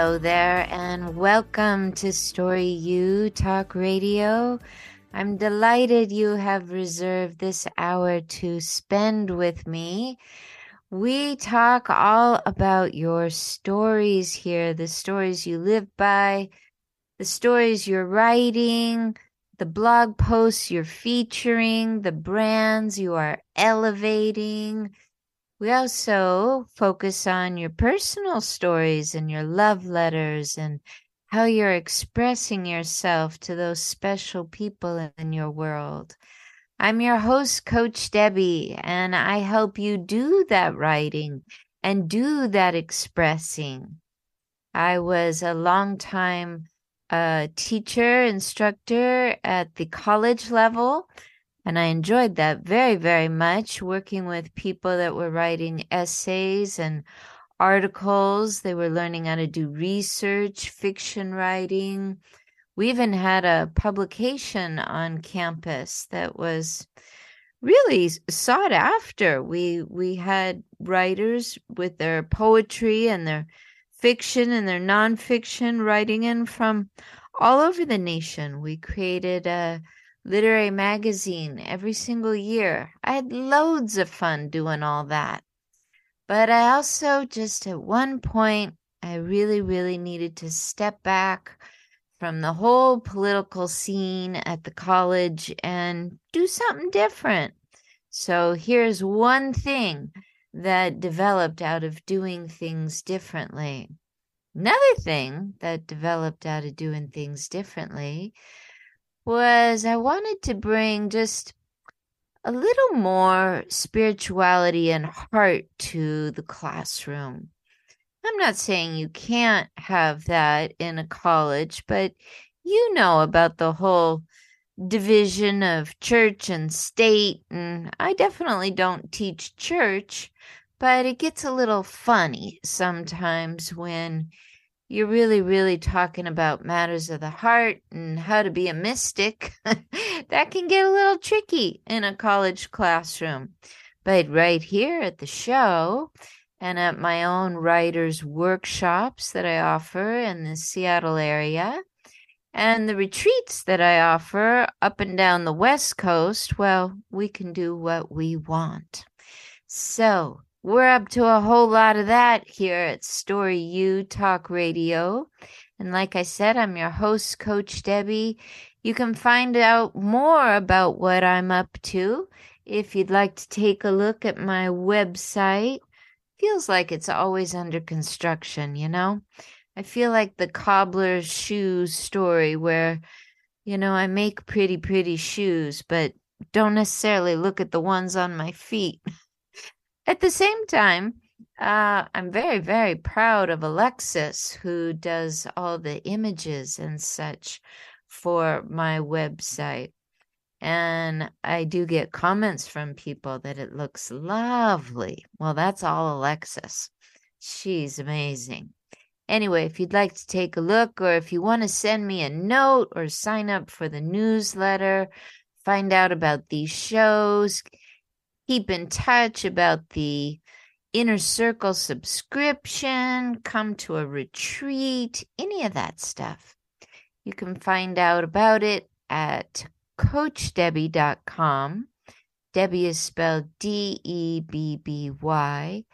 Hello there, and welcome to Story U Talk Radio. I'm delighted you have reserved this hour to spend with me. We talk all about your stories here, the stories you live by, the stories you're writing, the blog posts you're featuring, the brands you are elevating we also focus on your personal stories and your love letters and how you're expressing yourself to those special people in your world. I'm your host, Coach Debby, and I help you do that writing and do that expressing. I was a long time uh, teacher, instructor at the college level and I enjoyed that very, very much working with people that were writing essays and articles. They were learning how to do research, fiction writing. We even had a publication on campus that was really sought after. We we had writers with their poetry and their fiction and their nonfiction writing in from all over the nation. We created a literary magazine every single year. I had loads of fun doing all that. But I also just at one point, I really, really needed to step back from the whole political scene at the college and do something different. So here's one thing that developed out of doing things differently. Another thing that developed out of doing things differently was I wanted to bring just a little more spirituality and heart to the classroom. I'm not saying you can't have that in a college, but you know about the whole division of church and state. And I definitely don't teach church, but it gets a little funny sometimes when you're really, really talking about matters of the heart and how to be a mystic, that can get a little tricky in a college classroom. But right here at the show and at my own writers' workshops that I offer in the Seattle area, and the retreats that I offer up and down the West Coast, well, we can do what we want. So, we're up to a whole lot of that here at Story U Talk Radio. And like I said, I'm your host, Coach Debby. You can find out more about what I'm up to if you'd like to take a look at my website. Feels like it's always under construction, you know? I feel like the cobbler's shoes story where, you know, I make pretty, pretty shoes, but don't necessarily look at the ones on my feet. At the same time, uh, I'm very, very proud of Alexis, who does all the images and such for my website. And I do get comments from people that it looks lovely. Well, that's all Alexis. She's amazing. Anyway, if you'd like to take a look or if you want to send me a note or sign up for the newsletter, find out about these shows, keep in touch about the inner circle subscription, come to a retreat, any of that stuff. You can find out about it at coachdebby.com. Debby is spelled D E B B Y,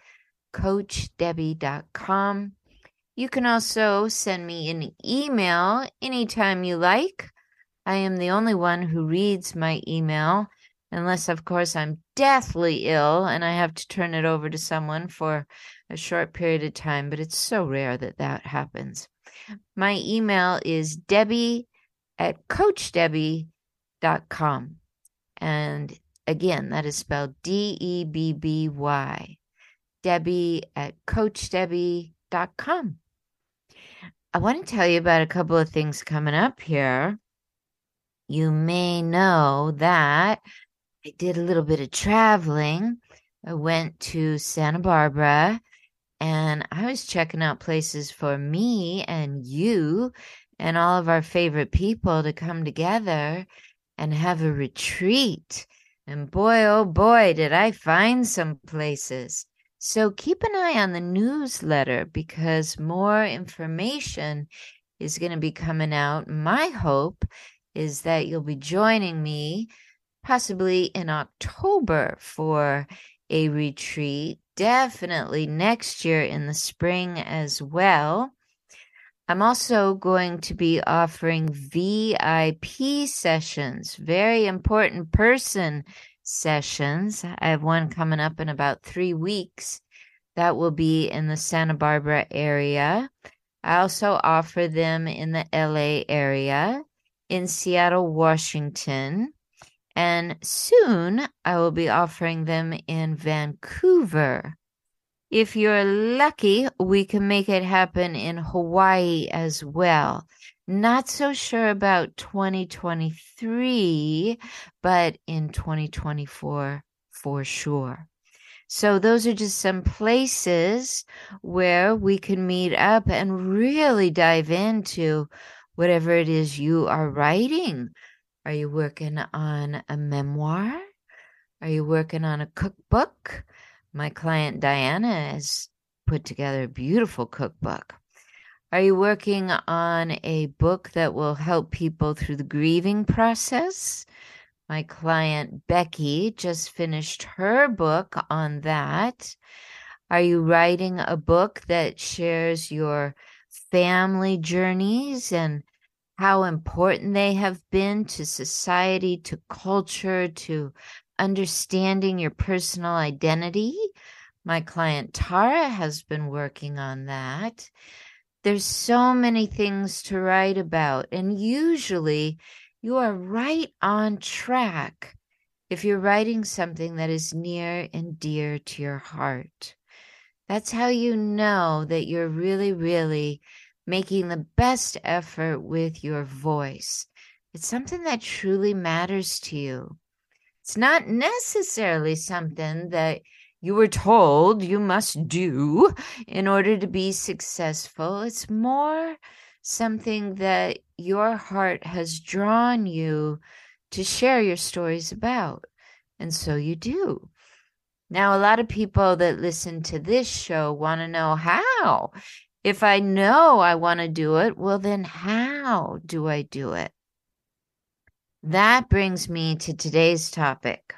coachdebby.com. You can also send me an email anytime you like. I am the only one who reads my email unless, of course, I'm deathly ill and I have to turn it over to someone for a short period of time, but it's so rare that that happens. My email is debby at coachdebby.com. And again, that is spelled D E B B Y. Debby at coachdebby.com. I want to tell you about a couple of things coming up here. You may know that I did a little bit of traveling. I went to Santa Barbara and I was checking out places for me and you and all of our favorite people to come together and have a retreat. And boy, oh boy, did I find some places. So keep an eye on the newsletter because more information is going to be coming out. My hope is that you'll be joining me possibly in October for a retreat, definitely next year in the spring as well. I'm also going to be offering VIP sessions, very important person sessions. I have one coming up in about three weeks that will be in the Santa Barbara area. I also offer them in the LA area, in Seattle, Washington, and soon I will be offering them in Vancouver. If you're lucky, we can make it happen in Hawaii as well. Not so sure about 2023, but in 2024 for sure. So, those are just some places where we can meet up and really dive into whatever it is you are writing. Are you working on a memoir? Are you working on a cookbook? My client Diana has put together a beautiful cookbook. Are you working on a book that will help people through the grieving process? My client Becky just finished her book on that. Are you writing a book that shares your family journeys and how important they have been to society, to culture, to understanding your personal identity? My client Tara has been working on that. There's so many things to write about, and usually you are right on track if you're writing something that is near and dear to your heart. That's how you know that you're really, really making the best effort with your voice. It's something that truly matters to you. It's not necessarily something that you were told you must do in order to be successful. It's more something that your heart has drawn you to share your stories about. And so you do. Now, a lot of people that listen to this show want to know how. If I know I want to do it, well, then how do I do it? That brings me to today's topic.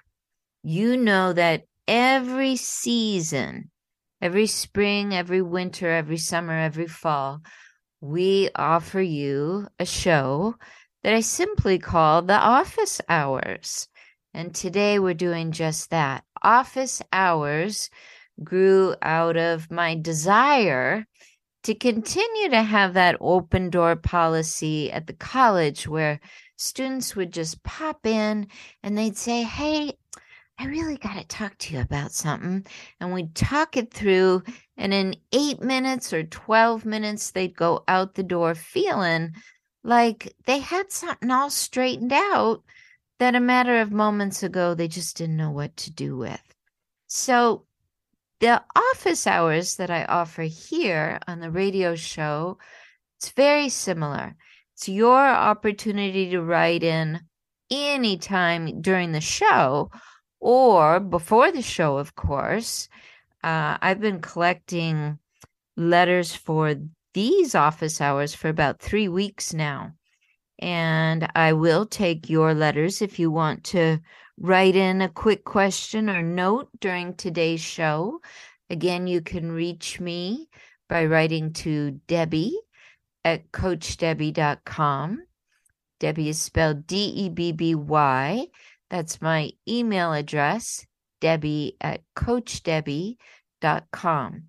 You know that every season, every spring, every winter, every summer, every fall, we offer you a show that I simply call the office hours. And today we're doing just that. Office hours grew out of my desire to continue to have that open door policy at the college where students would just pop in and they'd say, Hey, I really got to talk to you about something. And we'd talk it through. And in eight minutes or 12 minutes, they'd go out the door feeling like they had something all straightened out that a matter of moments ago they just didn't know what to do with. So, the office hours that I offer here on the radio show, it's very similar. It's your opportunity to write in anytime during the show or before the show, of course. Uh, I've been collecting letters for these office hours for about three weeks now. And I will take your letters if you want to write in a quick question or note during today's show. Again, you can reach me by writing to Debby at CoachDebby.com. Debby is spelled D E B B Y. That's my email address, Debby at CoachDebby.com.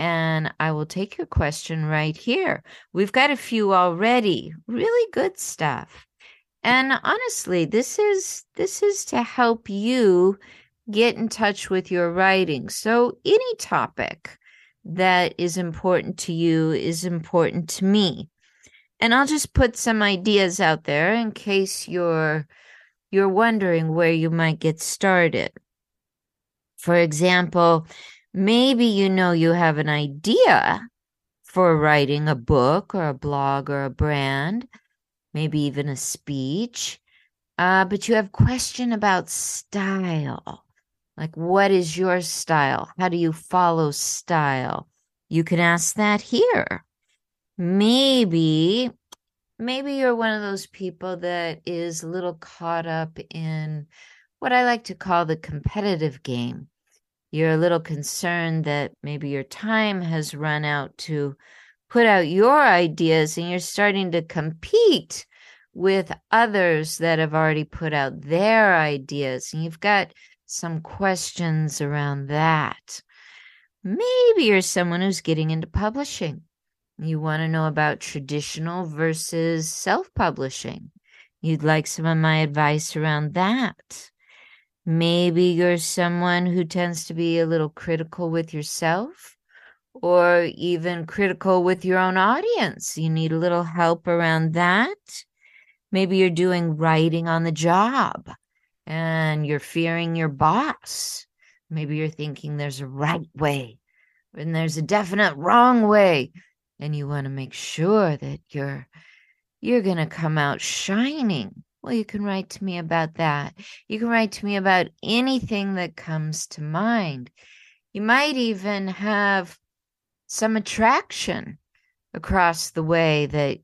And I will take your question right here. We've got a few already. Really good stuff. And honestly, this is this is to help you get in touch with your writing. So any topic that is important to you is important to me. And I'll just put some ideas out there in case you're you're wondering where you might get started. For example, maybe you know you have an idea for writing a book or a blog or a brand, maybe even a speech, uh, but you have question about style. Like, what is your style? How do you follow style? You can ask that here. Maybe, maybe you're one of those people that is a little caught up in what I like to call the competitive game. You're a little concerned that maybe your time has run out to put out your ideas and you're starting to compete with others that have already put out their ideas. And you've got some questions around that. Maybe you're someone who's getting into publishing. You want to know about traditional versus self publishing. You'd like some of my advice around that. Maybe you're someone who tends to be a little critical with yourself or even critical with your own audience. You need a little help around that. Maybe you're doing writing on the job and you're fearing your boss. Maybe you're thinking there's a right way and there's a definite wrong way. And you want to make sure that you're you're going to come out shining. Well, you can write to me about that. You can write to me about anything that comes to mind. You might even have some attraction across the way that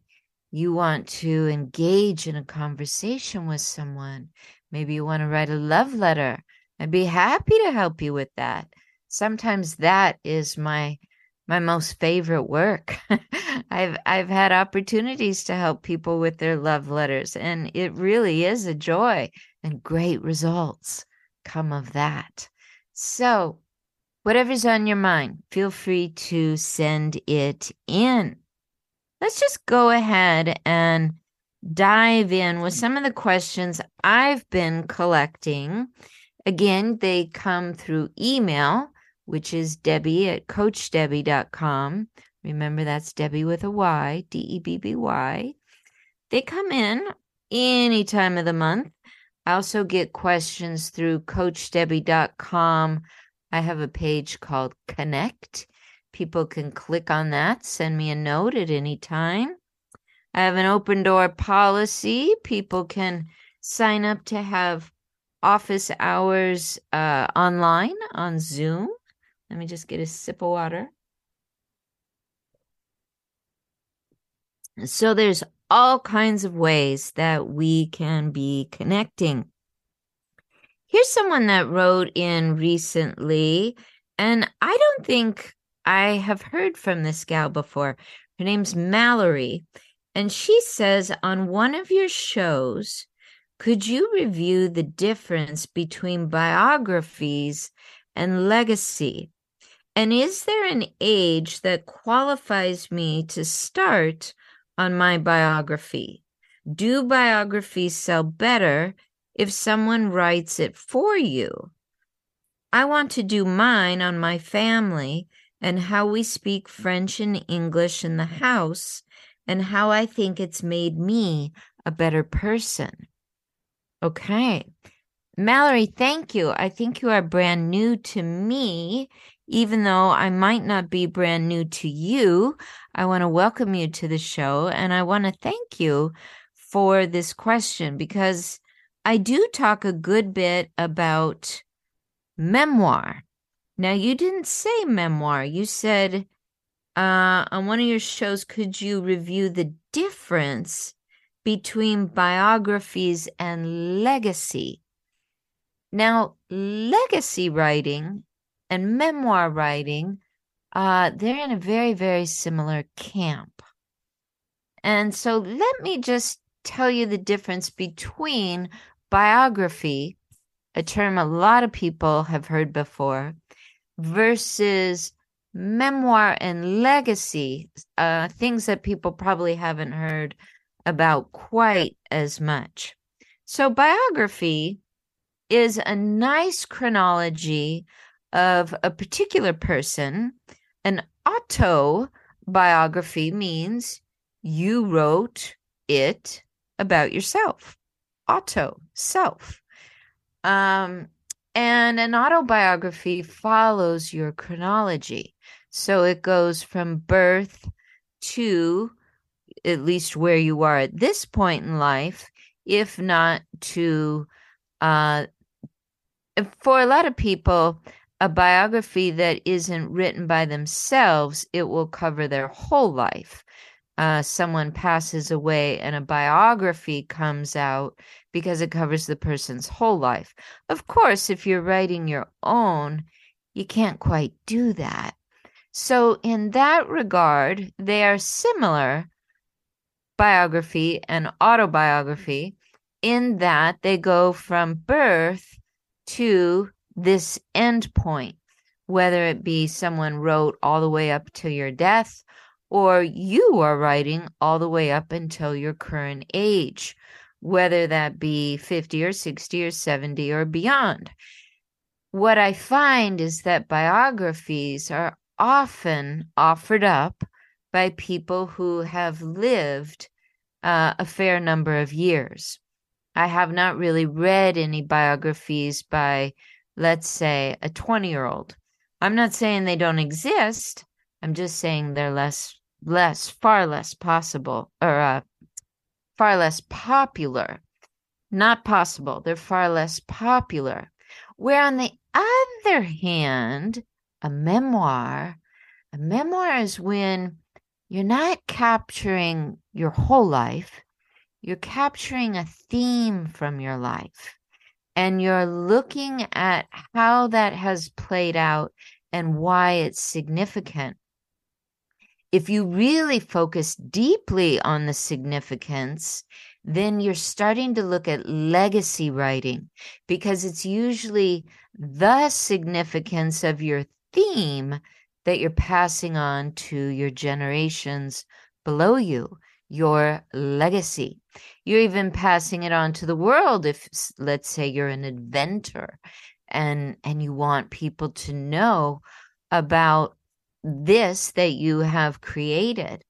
you want to engage in a conversation with someone. Maybe you want to write a love letter. I'd be happy to help you with that. Sometimes that is my my most favorite work. I've I've had opportunities to help people with their love letters and it really is a joy and great results come of that. So, whatever's on your mind, feel free to send it in. Let's just go ahead and dive in with some of the questions I've been collecting. Again, they come through email, which is Debby at CoachDebby.com. Remember, that's Debby with a Y, D E B B Y. They come in any time of the month. I also get questions through CoachDebby.com. I have a page called Connect. People can click on that, send me a note at any time. I have an open door policy. People can sign up to have office hours uh, online on Zoom. Let me just get a sip of water. So there's all kinds of ways that we can be connecting. Here's someone that wrote in recently, and I don't think I have heard from this gal before. Her name's Mallory, and she says on one of your shows, could you review the difference between biographies and legacy? And is there an age that qualifies me to start on my biography? Do biographies sell better if someone writes it for you? I want to do mine on my family and how we speak French and English in the house and how I think it's made me a better person. Okay. Mallory, thank you. I think you are brand new to me. Even though I might not be brand new to you, I want to welcome you to the show and I want to thank you for this question because I do talk a good bit about memoir. Now, you didn't say memoir, you said uh, on one of your shows, could you review the difference between biographies and legacy? Now, legacy writing and memoir writing, uh, they're in a very, very similar camp. And so let me just tell you the difference between biography, a term a lot of people have heard before, versus memoir and legacy, uh, things that people probably haven't heard about quite as much. So, biography is a nice chronology of a particular person. An autobiography means you wrote it about yourself. Auto, self. Um, and an autobiography follows your chronology. So it goes from birth to at least where you are at this point in life, if not to uh, for a lot of people, a biography that isn't written by themselves, it will cover their whole life. Uh, someone passes away and a biography comes out because it covers the person's whole life. Of course, if you're writing your own, you can't quite do that. So, in that regard, they are similar biography and autobiography in that they go from birth to this end point, whether it be someone wrote all the way up to your death or you are writing all the way up until your current age, whether that be 50 or 60 or 70 or beyond. What I find is that biographies are often offered up by people who have lived uh, a fair number of years. I have not really read any biographies by, let's say, a 20 year old. I'm not saying they don't exist. I'm just saying they're less, less, far less possible or uh, far less popular. Not possible. They're far less popular. Where on the other hand, a memoir, a memoir is when you're not capturing your whole life, you're capturing a theme from your life and you're looking at how that has played out and why it's significant. If you really focus deeply on the significance, then you're starting to look at legacy writing because it's usually the significance of your theme that you're passing on to your generations below you your legacy. You're even passing it on to the world if let's say you're an inventor and and you want people to know about this that you have created.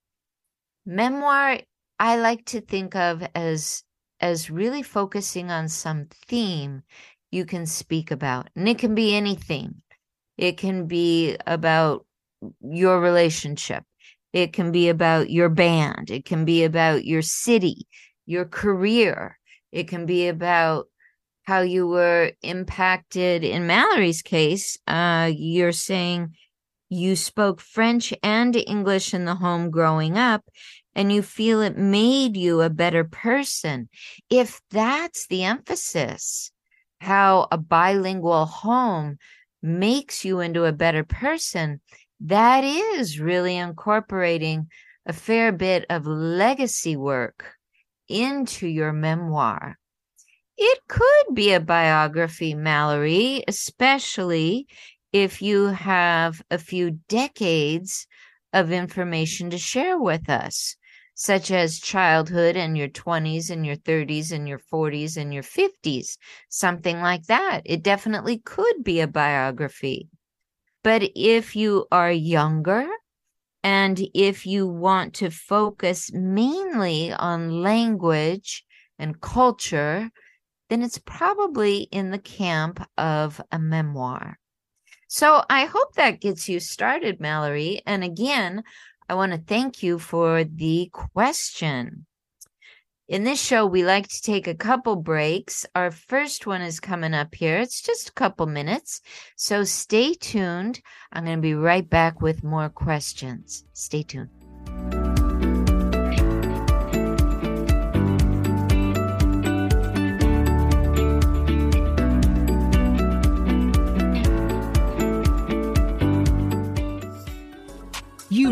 Memoir I like to think of as as really focusing on some theme you can speak about. And it can be anything. It can be about your relationship. It can be about your band. It can be about your city, your career. It can be about how you were impacted. In Mallory's case, uh, you're saying you spoke French and English in the home growing up, and you feel it made you a better person. If that's the emphasis, how a bilingual home makes you into a better person, that is really incorporating a fair bit of legacy work into your memoir. It could be a biography, Mallory, especially if you have a few decades of information to share with us, such as childhood and your 20s and your 30s and your 40s and your 50s, something like that. It definitely could be a biography. But if you are younger and if you want to focus mainly on language and culture, then it's probably in the camp of a memoir. So I hope that gets you started, Mallory. And again, I want to thank you for the question. In this show, we like to take a couple breaks. Our first one is coming up here. It's just a couple minutes. So stay tuned. I'm going to be right back with more questions. Stay tuned.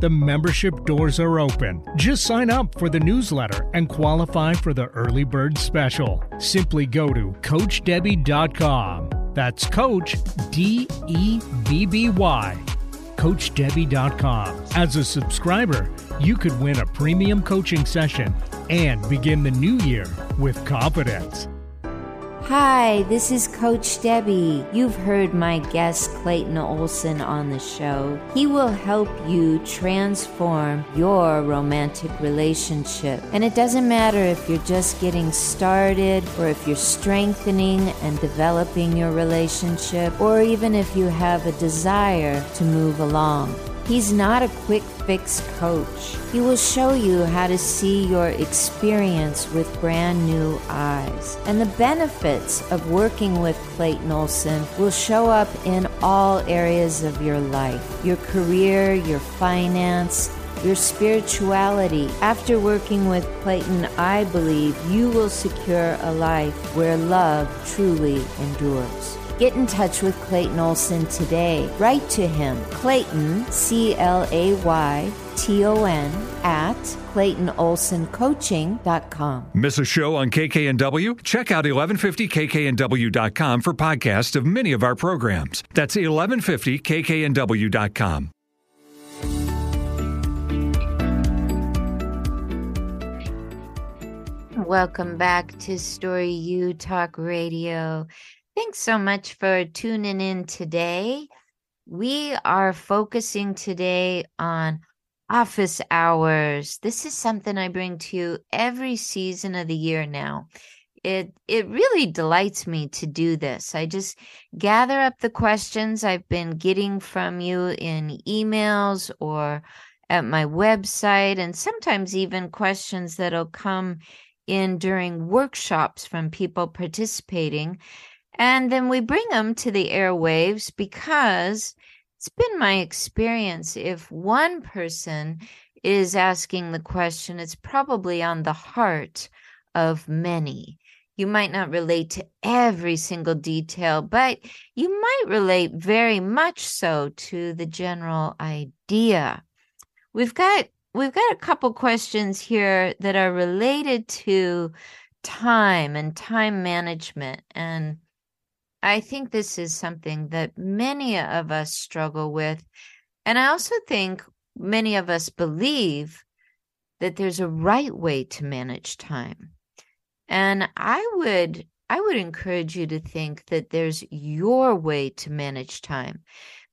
The membership doors are open. Just sign up for the newsletter and qualify for the early bird special. Simply go to CoachDebby.com. That's Coach D E B B Y. CoachDebby.com. As a subscriber, you could win a premium coaching session and begin the new year with confidence. Hi, this is Coach Debby. You've heard my guest Clayton Olson on the show. He will help you transform your romantic relationship. And it doesn't matter if you're just getting started or if you're strengthening and developing your relationship or even if you have a desire to move along. He's not a quick fix coach. He will show you how to see your experience with brand new eyes. And the benefits of working with Clayton Olson will show up in all areas of your life your career, your finance, your spirituality. After working with Clayton, I believe you will secure a life where love truly endures. Get in touch with Clayton Olson today. Write to him, Clayton, C L A Y T O N, at ClaytonOlsonCoaching.com. Miss a show on KKNW? Check out 1150kknw.com for podcasts of many of our programs. That's 1150kknw.com. Welcome back to Story U Talk Radio. Thanks so much for tuning in today. We are focusing today on office hours. This is something I bring to you every season of the year now. It it really delights me to do this. I just gather up the questions I've been getting from you in emails or at my website and sometimes even questions that'll come in during workshops from people participating and then we bring them to the airwaves because it's been my experience if one person is asking the question, it's probably on the heart of many. You might not relate to every single detail, but you might relate very much so to the general idea. We've got we've got a couple questions here that are related to time and time management and I think this is something that many of us struggle with. And I also think many of us believe that there's a right way to manage time. And I would I would encourage you to think that there's your way to manage time.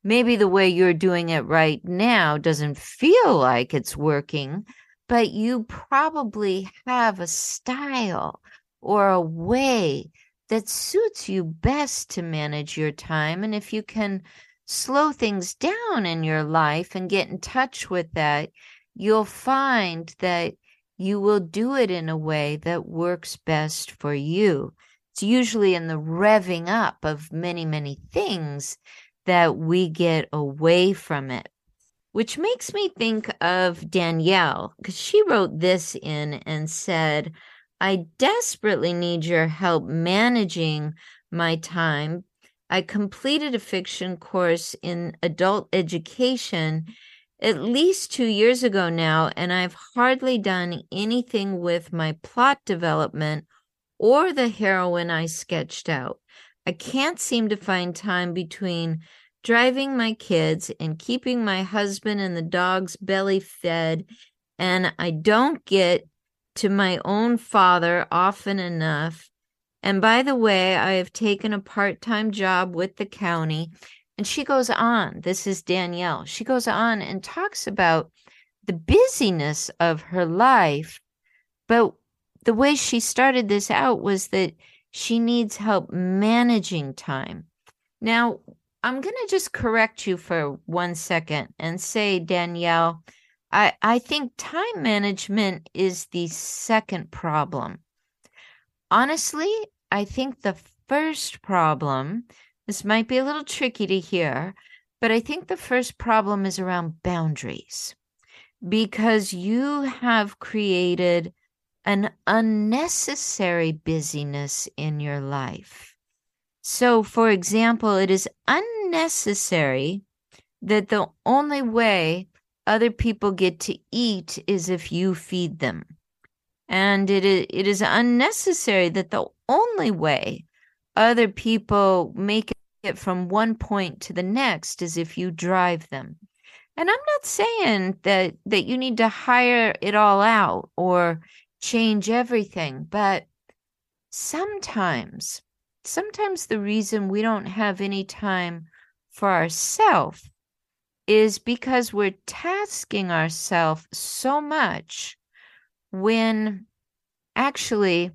Maybe the way you're doing it right now doesn't feel like it's working, but you probably have a style or a way that suits you best to manage your time. And if you can slow things down in your life and get in touch with that, you'll find that you will do it in a way that works best for you. It's usually in the revving up of many, many things that we get away from it. Which makes me think of Danielle, because she wrote this in and said, I desperately need your help managing my time. I completed a fiction course in adult education at least two years ago now, and I've hardly done anything with my plot development or the heroine I sketched out. I can't seem to find time between driving my kids and keeping my husband and the dog's belly fed, and I don't get to my own father often enough. And by the way, I have taken a part time job with the county. And she goes on, this is Danielle. She goes on and talks about the busyness of her life. But the way she started this out was that she needs help managing time. Now, I'm going to just correct you for one second and say, Danielle, I, I think time management is the second problem. Honestly, I think the first problem, this might be a little tricky to hear, but I think the first problem is around boundaries because you have created an unnecessary busyness in your life. So, for example, it is unnecessary that the only way other people get to eat is if you feed them. And it is, it is unnecessary that the only way other people make it from one point to the next is if you drive them. And I'm not saying that that you need to hire it all out or change everything, but sometimes sometimes the reason we don't have any time for ourselves is because we're tasking ourselves so much when actually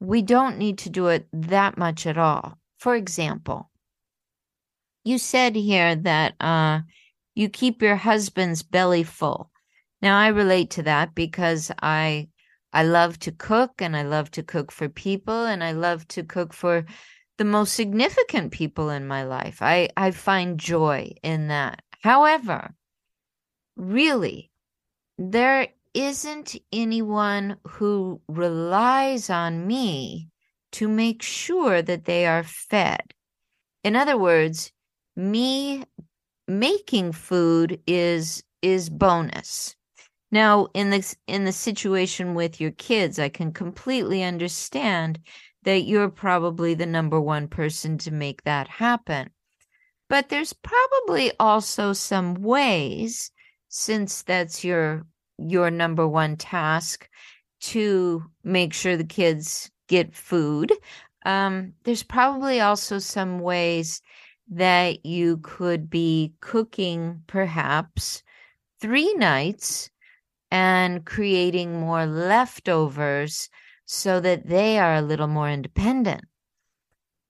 we don't need to do it that much at all. For example, you said here that uh, you keep your husband's belly full. Now I relate to that because I I love to cook and I love to cook for people and I love to cook for the most significant people in my life. I I find joy in that. However, really there isn't anyone who relies on me to make sure that they are fed. In other words, me making food is is bonus. Now, in this in the situation with your kids, I can completely understand that you're probably the number one person to make that happen. But there's probably also some ways since that's your your number one task to make sure the kids get food. Um, there's probably also some ways that you could be cooking perhaps three nights and creating more leftovers so that they are a little more independent.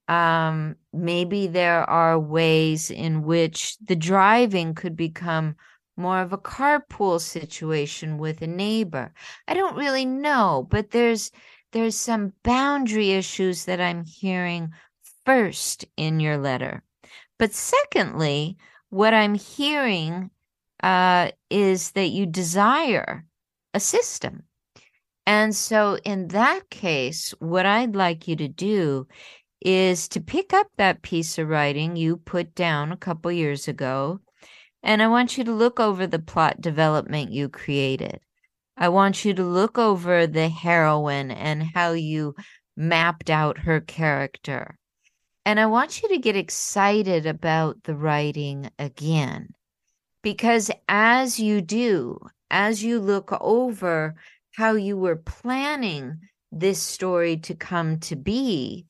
Um, maybe there are ways in which the driving could become more of a carpool situation with a neighbor. I don't really know, but there's there's some boundary issues that I'm hearing first in your letter. But secondly, what I'm hearing uh, is that you desire a system. And so, in that case, what I'd like you to do is to pick up that piece of writing you put down a couple years ago, and I want you to look over the plot development you created. I want you to look over the heroine and how you mapped out her character. And I want you to get excited about the writing again. Because as you do, as you look over how you were planning this story to come to be,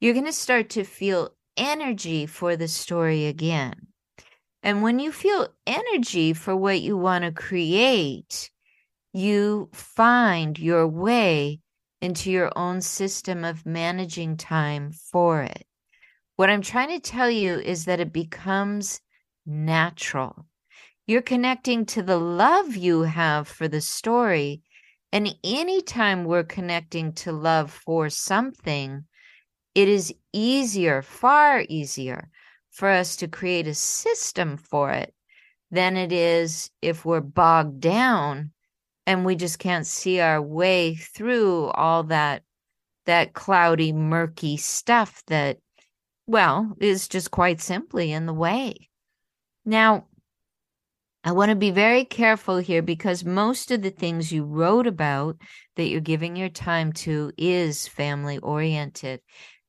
you're going to start to feel energy for the story again. And when you feel energy for what you want to create, you find your way into your own system of managing time for it. What I'm trying to tell you is that it becomes natural. You're connecting to the love you have for the story. And anytime we're connecting to love for something, it is easier, far easier for us to create a system for it than it is if we're bogged down and we just can't see our way through all that that cloudy murky stuff that well, is just quite simply in the way. Now, I want to be very careful here because most of the things you wrote about that you're giving your time to is family oriented.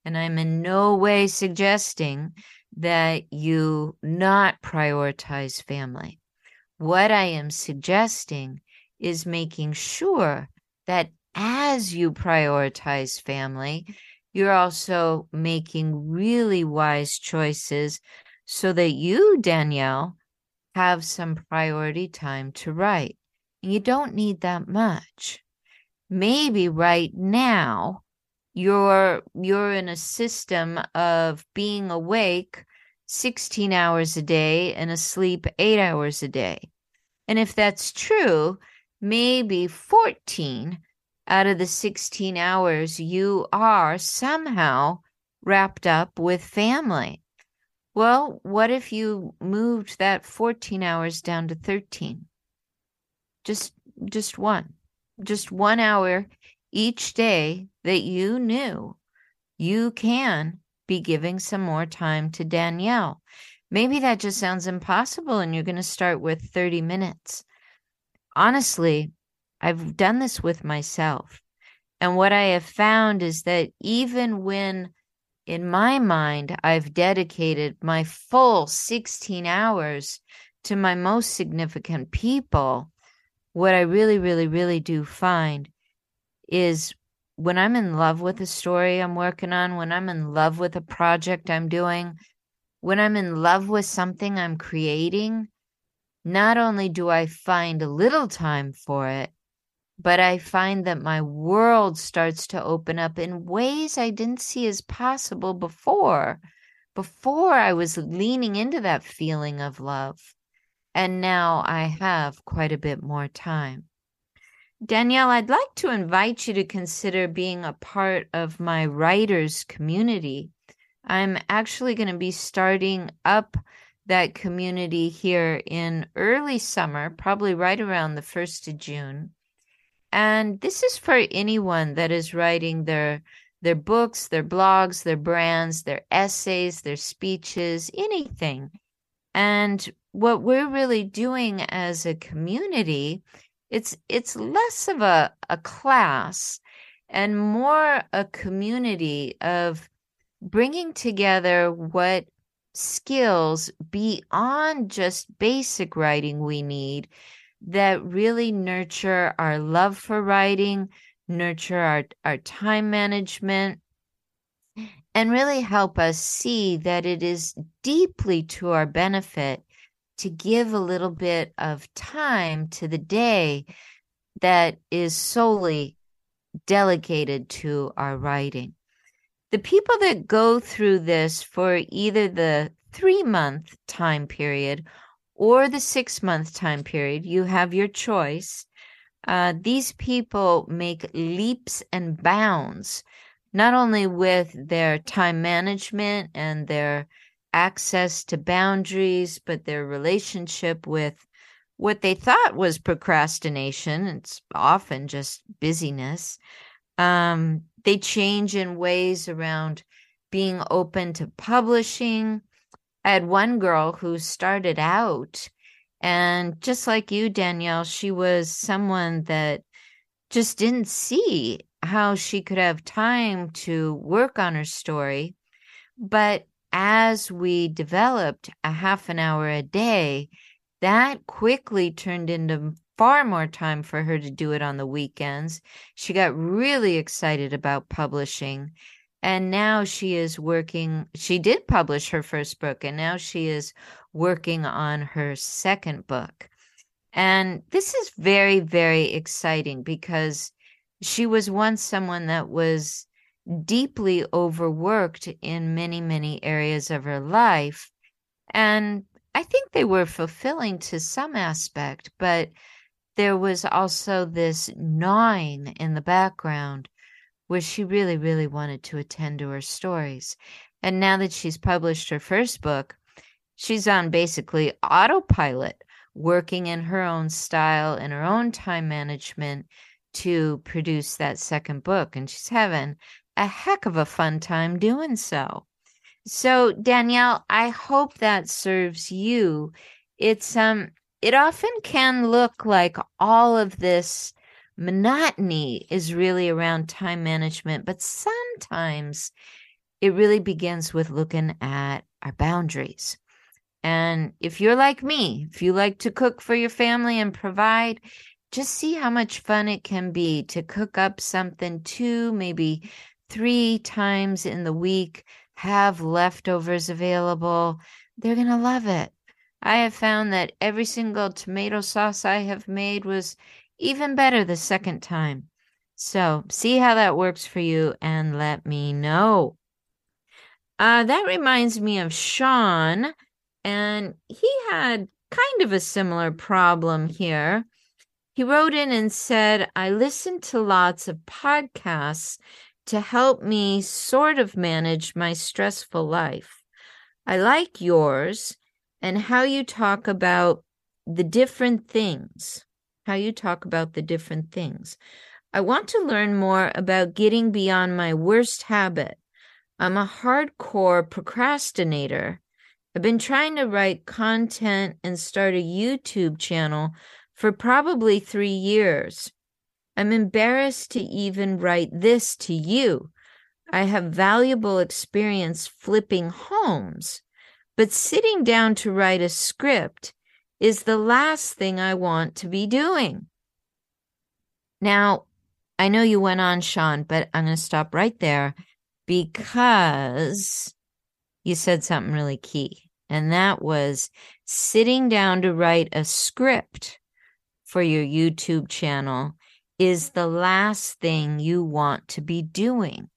And I'm in no way suggesting that you not prioritize family. What I am suggesting is making sure that as you prioritize family, you're also making really wise choices so that you, Danielle, have some priority time to write. You don't need that much. Maybe right now you're you're in a system of being awake 16 hours a day and asleep 8 hours a day. And if that's true, maybe 14 out of the 16 hours, you are somehow wrapped up with family. Well, what if you moved that 14 hours down to 13? Just just one. Just 1 hour each day that you knew you can be giving some more time to Danielle. Maybe that just sounds impossible and you're going to start with 30 minutes. Honestly, I've done this with myself. And what I have found is that even when in my mind I've dedicated my full 16 hours to my most significant people, what I really, really, really do find is when I'm in love with a story I'm working on, when I'm in love with a project I'm doing, when I'm in love with something I'm creating, not only do I find a little time for it, but I find that my world starts to open up in ways I didn't see as possible before. Before I was leaning into that feeling of love. And now I have quite a bit more time. Danielle, I'd like to invite you to consider being a part of my writers community. I'm actually going to be starting up that community here in early summer, probably right around the 1st of June. And this is for anyone that is writing their their books, their blogs, their brands, their essays, their speeches, anything. And what we're really doing as a community, it's it's less of a, a class and more a community of bringing together what skills beyond just basic writing we need that really nurture our love for writing, nurture our, our time management, and really help us see that it is deeply to our benefit to give a little bit of time to the day that is solely delegated to our writing. The people that go through this for either the three month time period or the six month time period, you have your choice. Uh, these people make leaps and bounds, not only with their time management and their access to boundaries, but their relationship with what they thought was procrastination. It's often just busyness. Um, they change in ways around being open to publishing, I had one girl who started out, and just like you, Danielle, she was someone that just didn't see how she could have time to work on her story. But as we developed a half an hour a day, that quickly turned into far more time for her to do it on the weekends. She got really excited about publishing and now she is working she did publish her first book and now she is working on her second book and this is very very exciting because she was once someone that was deeply overworked in many many areas of her life and i think they were fulfilling to some aspect but there was also this gnawing in the background where she really, really wanted to attend to her stories. And now that she's published her first book, she's on basically autopilot, working in her own style and her own time management to produce that second book. And she's having a heck of a fun time doing so. So, Danielle, I hope that serves you. It's um it often can look like all of this monotony is really around time management, but sometimes it really begins with looking at our boundaries. And if you're like me, if you like to cook for your family and provide, just see how much fun it can be to cook up something too, maybe three times in the week, have leftovers available. They're going to love it. I have found that every single tomato sauce I have made was even better the second time. So, see how that works for you and let me know. Uh, that reminds me of Sean, and he had kind of a similar problem here. He wrote in and said, I listened to lots of podcasts to help me sort of manage my stressful life. I like yours and how you talk about the different things how you talk about the different things. I want to learn more about getting beyond my worst habit. I'm a hardcore procrastinator. I've been trying to write content and start a YouTube channel for probably three years. I'm embarrassed to even write this to you. I have valuable experience flipping homes, but sitting down to write a script is the last thing I want to be doing. Now, I know you went on, Sean, but I'm going to stop right there because you said something really key. And that was sitting down to write a script for your YouTube channel is the last thing you want to be doing.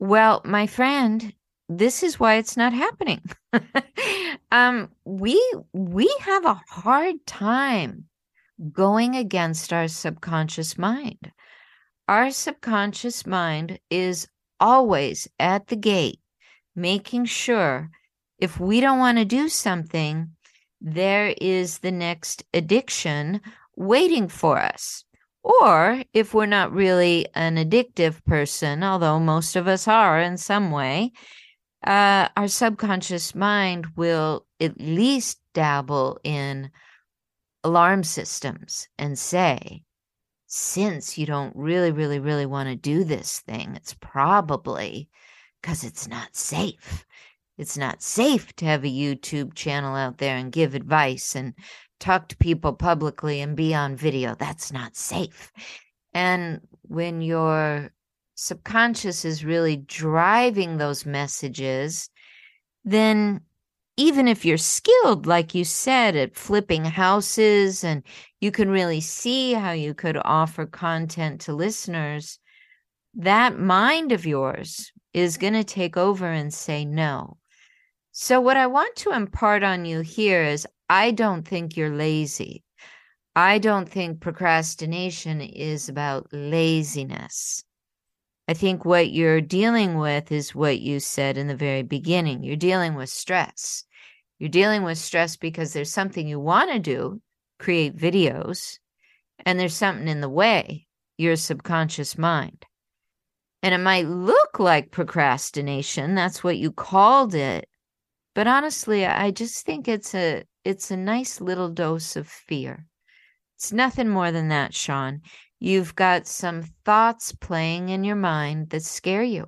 Well, my friend, this is why it's not happening. um, we we have a hard time going against our subconscious mind. Our subconscious mind is always at the gate, making sure if we don't want to do something, there is the next addiction waiting for us. Or if we're not really an addictive person, although most of us are in some way, uh, our subconscious mind will at least dabble in alarm systems and say, since you don't really, really, really want to do this thing, it's probably because it's not safe. It's not safe to have a YouTube channel out there and give advice and talk to people publicly and be on video. That's not safe. And when your subconscious is really driving those messages, then even if you're skilled, like you said, at flipping houses and you can really see how you could offer content to listeners, that mind of yours is going to take over and say no. So, what I want to impart on you here is I don't think you're lazy. I don't think procrastination is about laziness. I think what you're dealing with is what you said in the very beginning. You're dealing with stress. You're dealing with stress because there's something you want to do, create videos, and there's something in the way, your subconscious mind. And it might look like procrastination. That's what you called it. But honestly, I just think it's a it's a nice little dose of fear. It's nothing more than that, Sean. You've got some thoughts playing in your mind that scare you.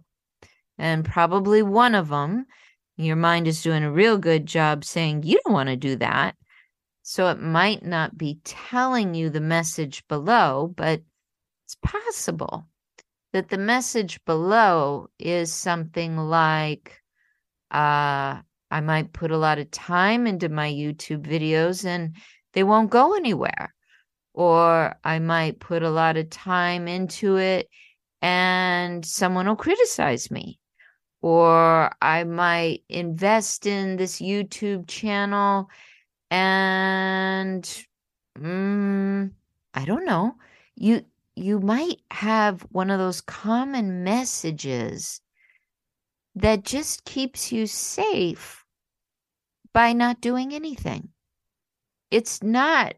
And probably one of them, your mind is doing a real good job saying you don't want to do that. So it might not be telling you the message below, but it's possible that the message below is something like, uh, I might put a lot of time into my YouTube videos and they won't go anywhere. Or I might put a lot of time into it and someone will criticize me. Or I might invest in this YouTube channel and mm, I don't know. You you might have one of those common messages that just keeps you safe by not doing anything. It's not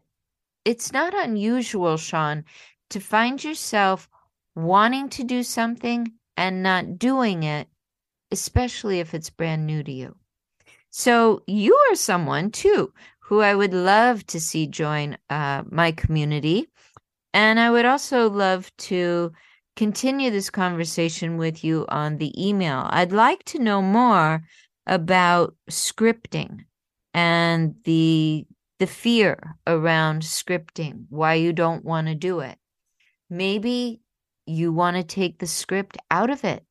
it's not unusual, Sean, to find yourself wanting to do something and not doing it, especially if it's brand new to you. So you are someone too who I would love to see join uh, my community. And I would also love to continue this conversation with you on the email. I'd like to know more about scripting and the the fear around scripting, why you don't want to do it. Maybe you want to take the script out of it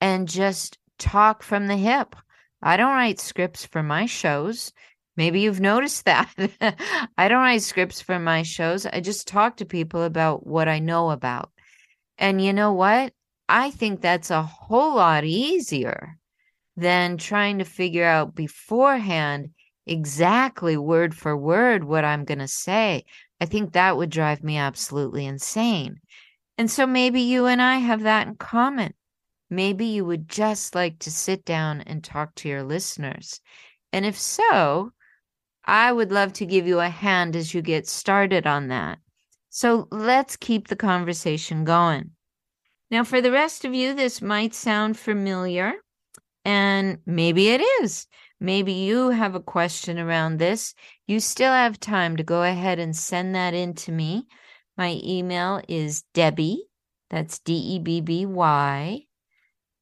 and just talk from the hip. I don't write scripts for my shows. Maybe you've noticed that. I don't write scripts for my shows. I just talk to people about what I know about. And you know what? I think that's a whole lot easier than trying to figure out beforehand exactly word for word what I'm going to say. I think that would drive me absolutely insane. And so maybe you and I have that in common. Maybe you would just like to sit down and talk to your listeners. And if so, I would love to give you a hand as you get started on that. So let's keep the conversation going. Now, for the rest of you, this might sound familiar, and maybe it is. Maybe you have a question around this. You still have time to go ahead and send that in to me. My email is Debby, that's D E B B Y,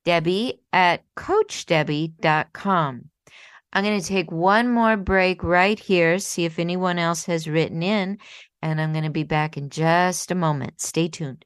Debby at CoachDebby.com. I'm going to take one more break right here, see if anyone else has written in, and I'm going to be back in just a moment. Stay tuned.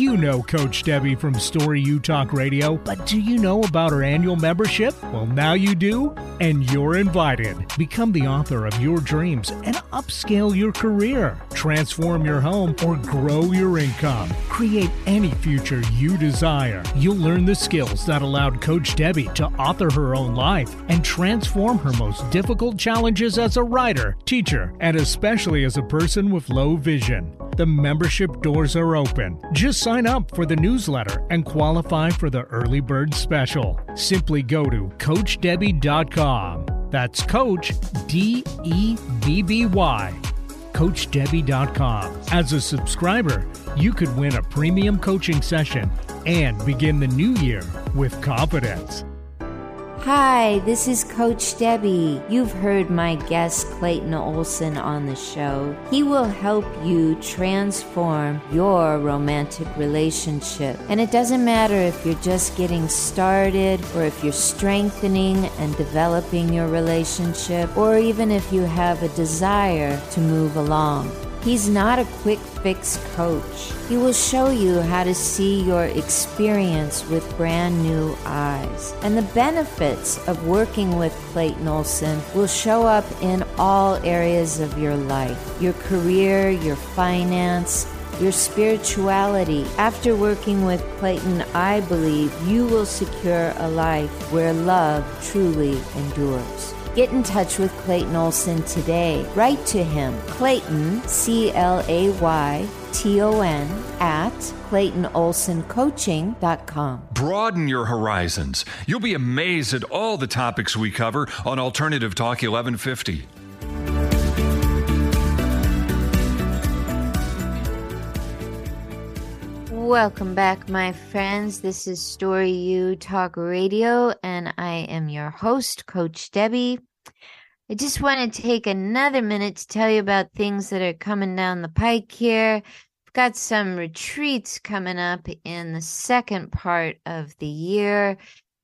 You know Coach Debby from Story U Talk Radio, but do you know about her annual membership? Well, now you do, and you're invited. Become the author of your dreams and upscale your career, transform your home, or grow your income. Create any future you desire. You'll learn the skills that allowed Coach Debby to author her own life and transform her most difficult challenges as a writer, teacher, and especially as a person with low vision. The membership doors are open. Just sign up for the newsletter and qualify for the early bird special. Simply go to CoachDebby.com. That's Coach D E B B Y. CoachDebby.com. As a subscriber, you could win a premium coaching session and begin the new year with confidence. Hi, this is Coach Debby. You've heard my guest Clayton Olson on the show. He will help you transform your romantic relationship. And it doesn't matter if you're just getting started or if you're strengthening and developing your relationship or even if you have a desire to move along. He's not a quick fix coach. He will show you how to see your experience with brand new eyes. And the benefits of working with Clayton Olson will show up in all areas of your life your career, your finance, your spirituality. After working with Clayton, I believe you will secure a life where love truly endures. Get in touch with Clayton Olson today. Write to him, Clayton, C L A Y T O N, at ClaytonOlsonCoaching.com. Broaden your horizons. You'll be amazed at all the topics we cover on Alternative Talk 1150. Welcome back, my friends. This is Story U Talk Radio, and I am your host, Coach Debby. I just want to take another minute to tell you about things that are coming down the pike here. I've got some retreats coming up in the second part of the year.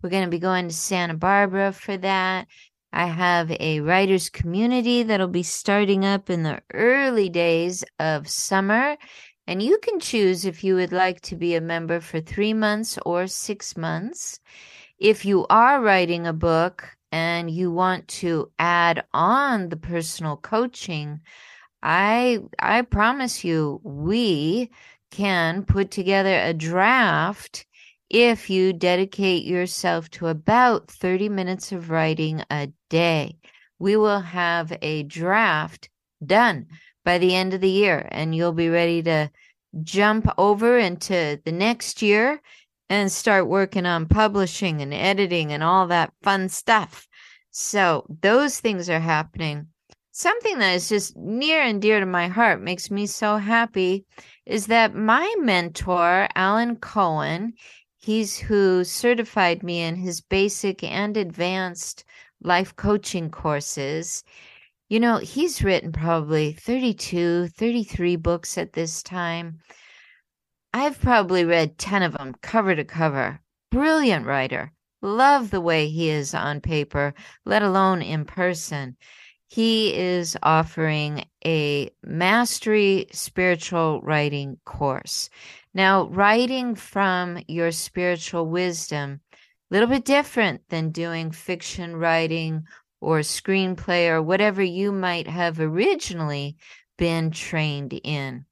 We're going to be going to Santa Barbara for that. I have a writers community that'll be starting up in the early days of summer. And you can choose if you would like to be a member for three months or six months. If you are writing a book and you want to add on the personal coaching, I I promise you we can put together a draft if you dedicate yourself to about 30 minutes of writing a day. We will have a draft done by the end of the year and you'll be ready to jump over into the next year and start working on publishing and editing and all that fun stuff. So, those things are happening. Something that is just near and dear to my heart makes me so happy is that my mentor, Alan Cohen, he's who certified me in his basic and advanced life coaching courses. You know, he's written probably 32, 33 books at this time. I've probably read 10 of them cover to cover. Brilliant writer. Love the way he is on paper, let alone in person. He is offering a mastery spiritual writing course. Now, writing from your spiritual wisdom, a little bit different than doing fiction writing or screenplay or whatever you might have originally been trained in.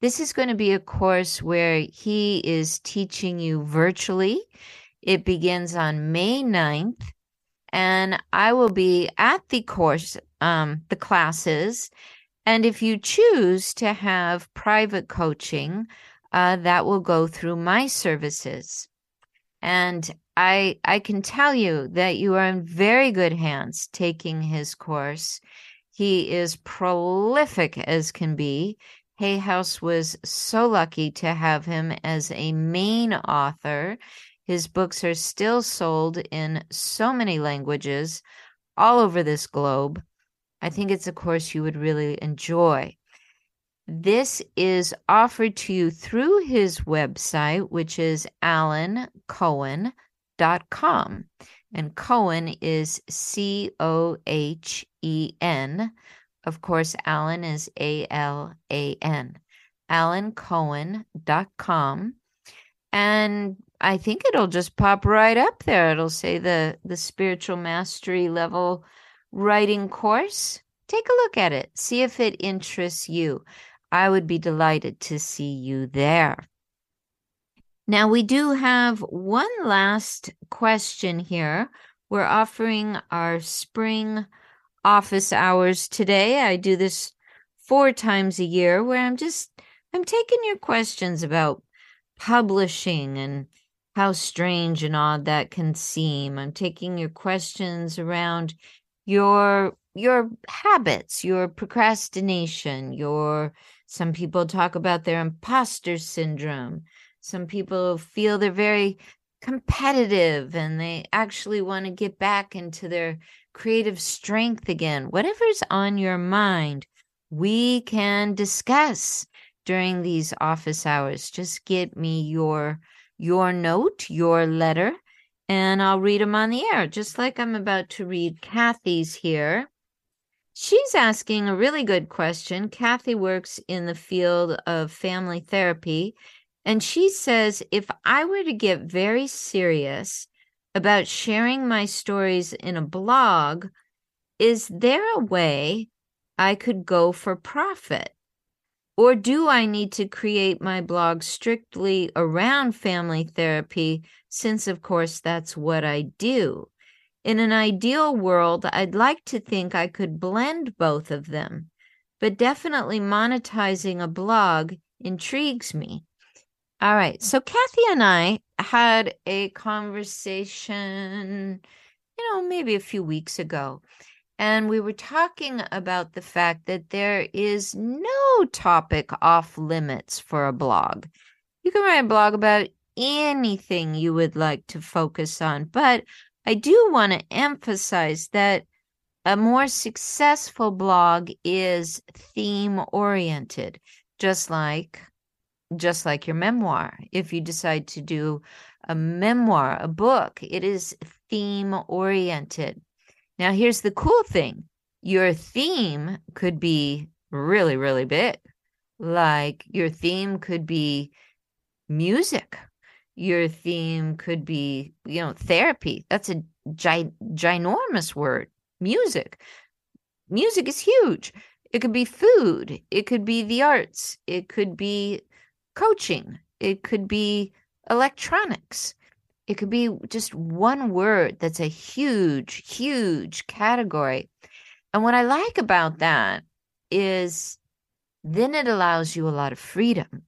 This is going to be a course where he is teaching you virtually. It begins on May 9th, and I will be at the course, um, the classes. And if you choose to have private coaching, uh, that will go through my services. And I I can tell you that you are in very good hands taking his course. He is prolific as can be. Hay House was so lucky to have him as a main author. His books are still sold in so many languages all over this globe. I think it's a course you would really enjoy. This is offered to you through his website, which is alancohen.com. And Cohen is C O H E N. Of course, Alan is A L A N. AlanCohen.com. and I think it'll just pop right up there. It'll say the the spiritual mastery level writing course. Take a look at it. See if it interests you. I would be delighted to see you there. Now, we do have one last question here. We're offering our spring office hours today. I do this four times a year where I'm just I'm taking your questions about publishing and how strange and odd that can seem. I'm taking your questions around your your habits, your procrastination, your some people talk about their imposter syndrome. Some people feel they're very competitive and they actually want to get back into their creative strength again. Whatever's on your mind, we can discuss during these office hours. Just get me your your note, your letter, and I'll read them on the air, just like I'm about to read Kathy's here. She's asking a really good question. Kathy works in the field of family therapy, and she says if I were to get very serious about sharing my stories in a blog, is there a way I could go for profit? Or do I need to create my blog strictly around family therapy, since, of course, that's what I do? In an ideal world, I'd like to think I could blend both of them, but definitely monetizing a blog intrigues me. All right, so Kathy and I had a conversation, you know, maybe a few weeks ago and we were talking about the fact that there is no topic off limits for a blog. You can write a blog about anything you would like to focus on, but I do want to emphasize that a more successful blog is theme oriented, just like just like your memoir. If you decide to do a memoir, a book, it is theme oriented. Now, here's the cool thing your theme could be really, really big. Like your theme could be music. Your theme could be, you know, therapy. That's a gi- ginormous word. Music. Music is huge. It could be food. It could be the arts. It could be coaching. It could be electronics. It could be just one word that's a huge, huge category. And what I like about that is then it allows you a lot of freedom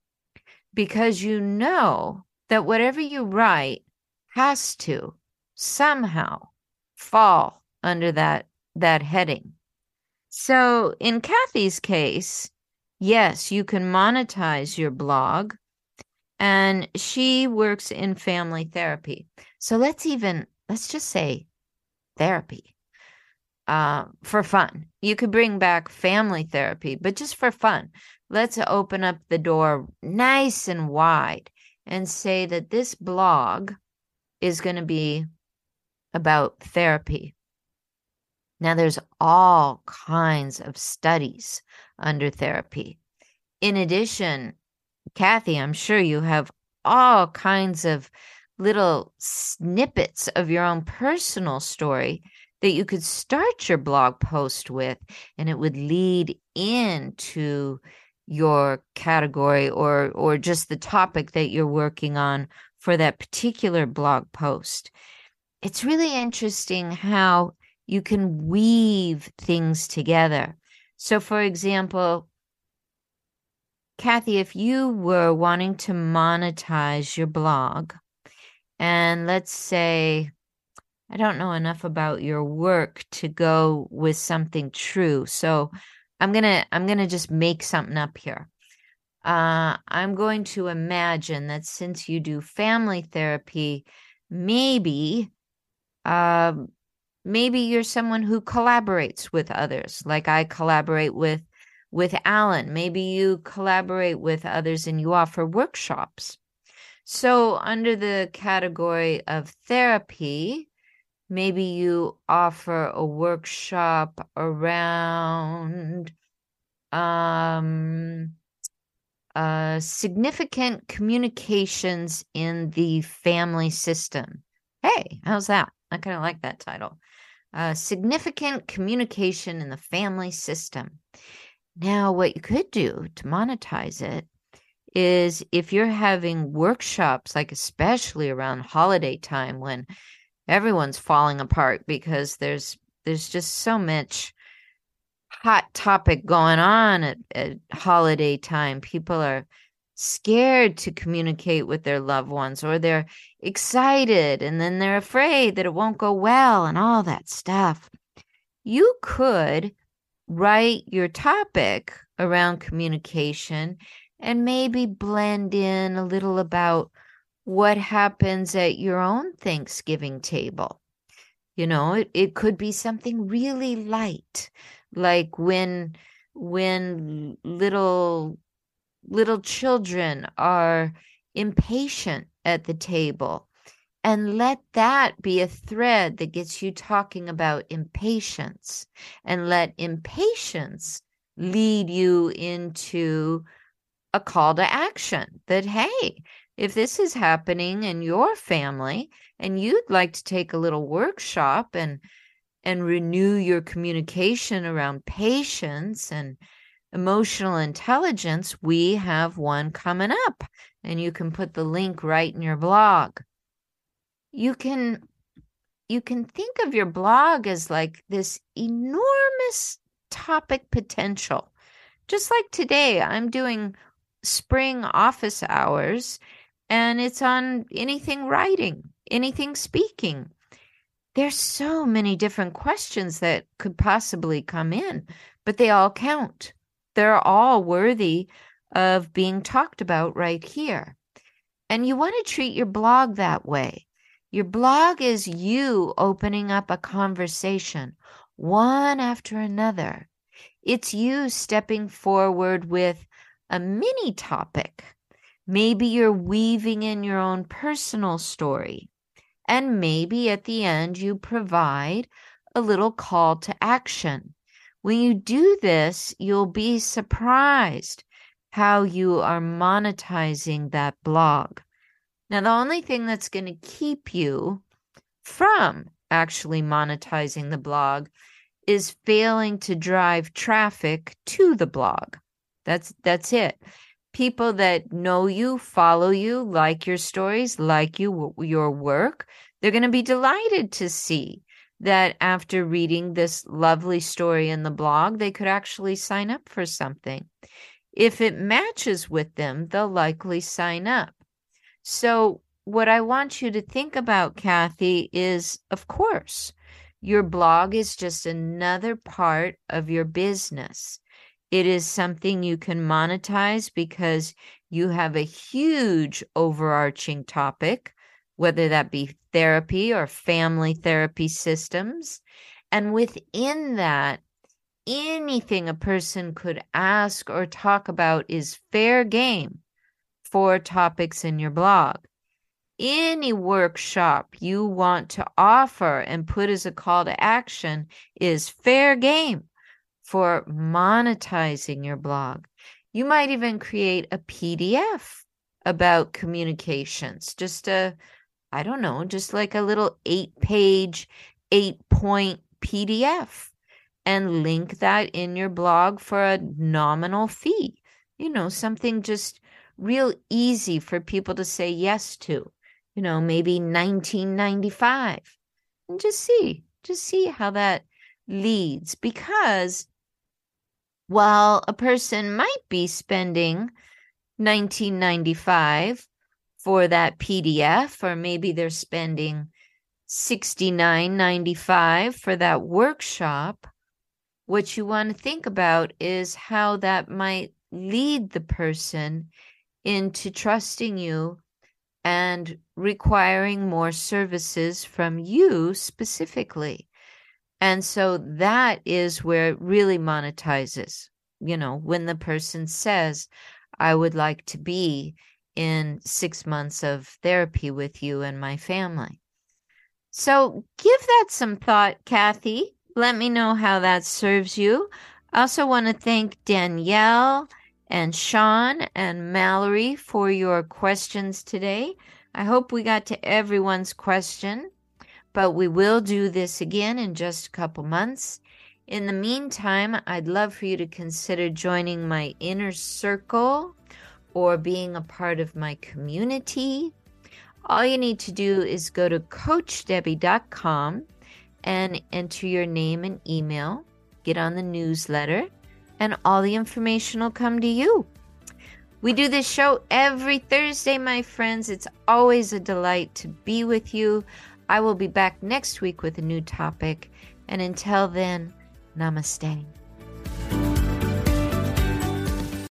because you know that whatever you write has to somehow fall under that that heading. So in Kathy's case, yes, you can monetize your blog and she works in family therapy. So let's even let's just say therapy uh, for fun. You could bring back family therapy, but just for fun. Let's open up the door nice and wide and say that this blog is going to be about therapy. Now, there's all kinds of studies under therapy. In addition, Kathy, I'm sure you have all kinds of little snippets of your own personal story that you could start your blog post with, and it would lead into your category or or just the topic that you're working on for that particular blog post. It's really interesting how you can weave things together. So for example, Kathy, if you were wanting to monetize your blog, and let's say, I don't know enough about your work to go with something true. So I'm gonna I'm gonna just make something up here. Uh, I'm going to imagine that since you do family therapy, maybe, uh, maybe you're someone who collaborates with others, like I collaborate with with Alan. Maybe you collaborate with others and you offer workshops. So, under the category of therapy, maybe you offer a workshop around um uh, significant communications in the family system. Hey, how's that? I kind of like that title. Uh, significant communication in the family system. Now, what you could do to monetize it is if you're having workshops, like especially around holiday time when everyone's falling apart because there's there's just so much hot topic going on at, at holiday time. People are scared to communicate with their loved ones or they're excited and then they're afraid that it won't go well and all that stuff. You could write your topic around communication and maybe blend in a little about what happens at your own Thanksgiving table. You know, it, it could be something really light, like when when little little children are impatient at the table. And let that be a thread that gets you talking about impatience. And let impatience lead you into a call to action that hey if this is happening in your family and you'd like to take a little workshop and and renew your communication around patience and emotional intelligence, we have one coming up and you can put the link right in your blog. You can you can think of your blog as like this enormous topic potential. Just like today, I'm doing spring office hours and it's on anything writing, anything speaking there's so many different questions that could possibly come in, but they all count. They're all worthy of being talked about right here. And you want to treat your blog that way. Your blog is you opening up a conversation, one after another. It's you stepping forward with a mini topic. Maybe you're weaving in your own personal story. And maybe at the end, you provide a little call to action. When you do this, you'll be surprised how you are monetizing that blog. Now, the only thing that's going to keep you from actually monetizing the blog is failing to drive traffic to the blog. That's that's it people that know you, follow you, like your stories, like you your work, they're going to be delighted to see that after reading this lovely story in the blog, they could actually sign up for something. If it matches with them, they'll likely sign up. So, what I want you to think about, Kathy, is of course, your blog is just another part of your business. It is something you can monetize because you have a huge overarching topic, whether that be therapy or family therapy systems. And within that, anything a person could ask or talk about is fair game for topics in your blog. Any workshop you want to offer and put as a call to action is fair game for monetizing your blog. You might even create a PDF about communications, just a, I don't know, just like a little eight page, eight point PDF and link that in your blog for a nominal fee. You know, something just real easy for people to say yes to. You know, maybe 1995. And just see, just see how that leads because while a person might be spending 1995 for that PDF or maybe they're spending 69.95 for that workshop what you want to think about is how that might lead the person into trusting you and requiring more services from you specifically. And so that is where it really monetizes. You know, when the person says, I would like to be in six months of therapy with you and my family. So give that some thought, Kathy. Let me know how that serves you. I also want to thank Danielle and Sean and Mallory for your questions today. I hope we got to everyone's question, but we will do this again in just a couple months. In the meantime, I'd love for you to consider joining my inner circle or being a part of my community. All you need to do is go to CoachDebby.com and enter your name and email, get on the newsletter, and all the information will come to you. We do this show every Thursday, my friends. It's always a delight to be with you. I will be back next week with a new topic. And until then, namaste.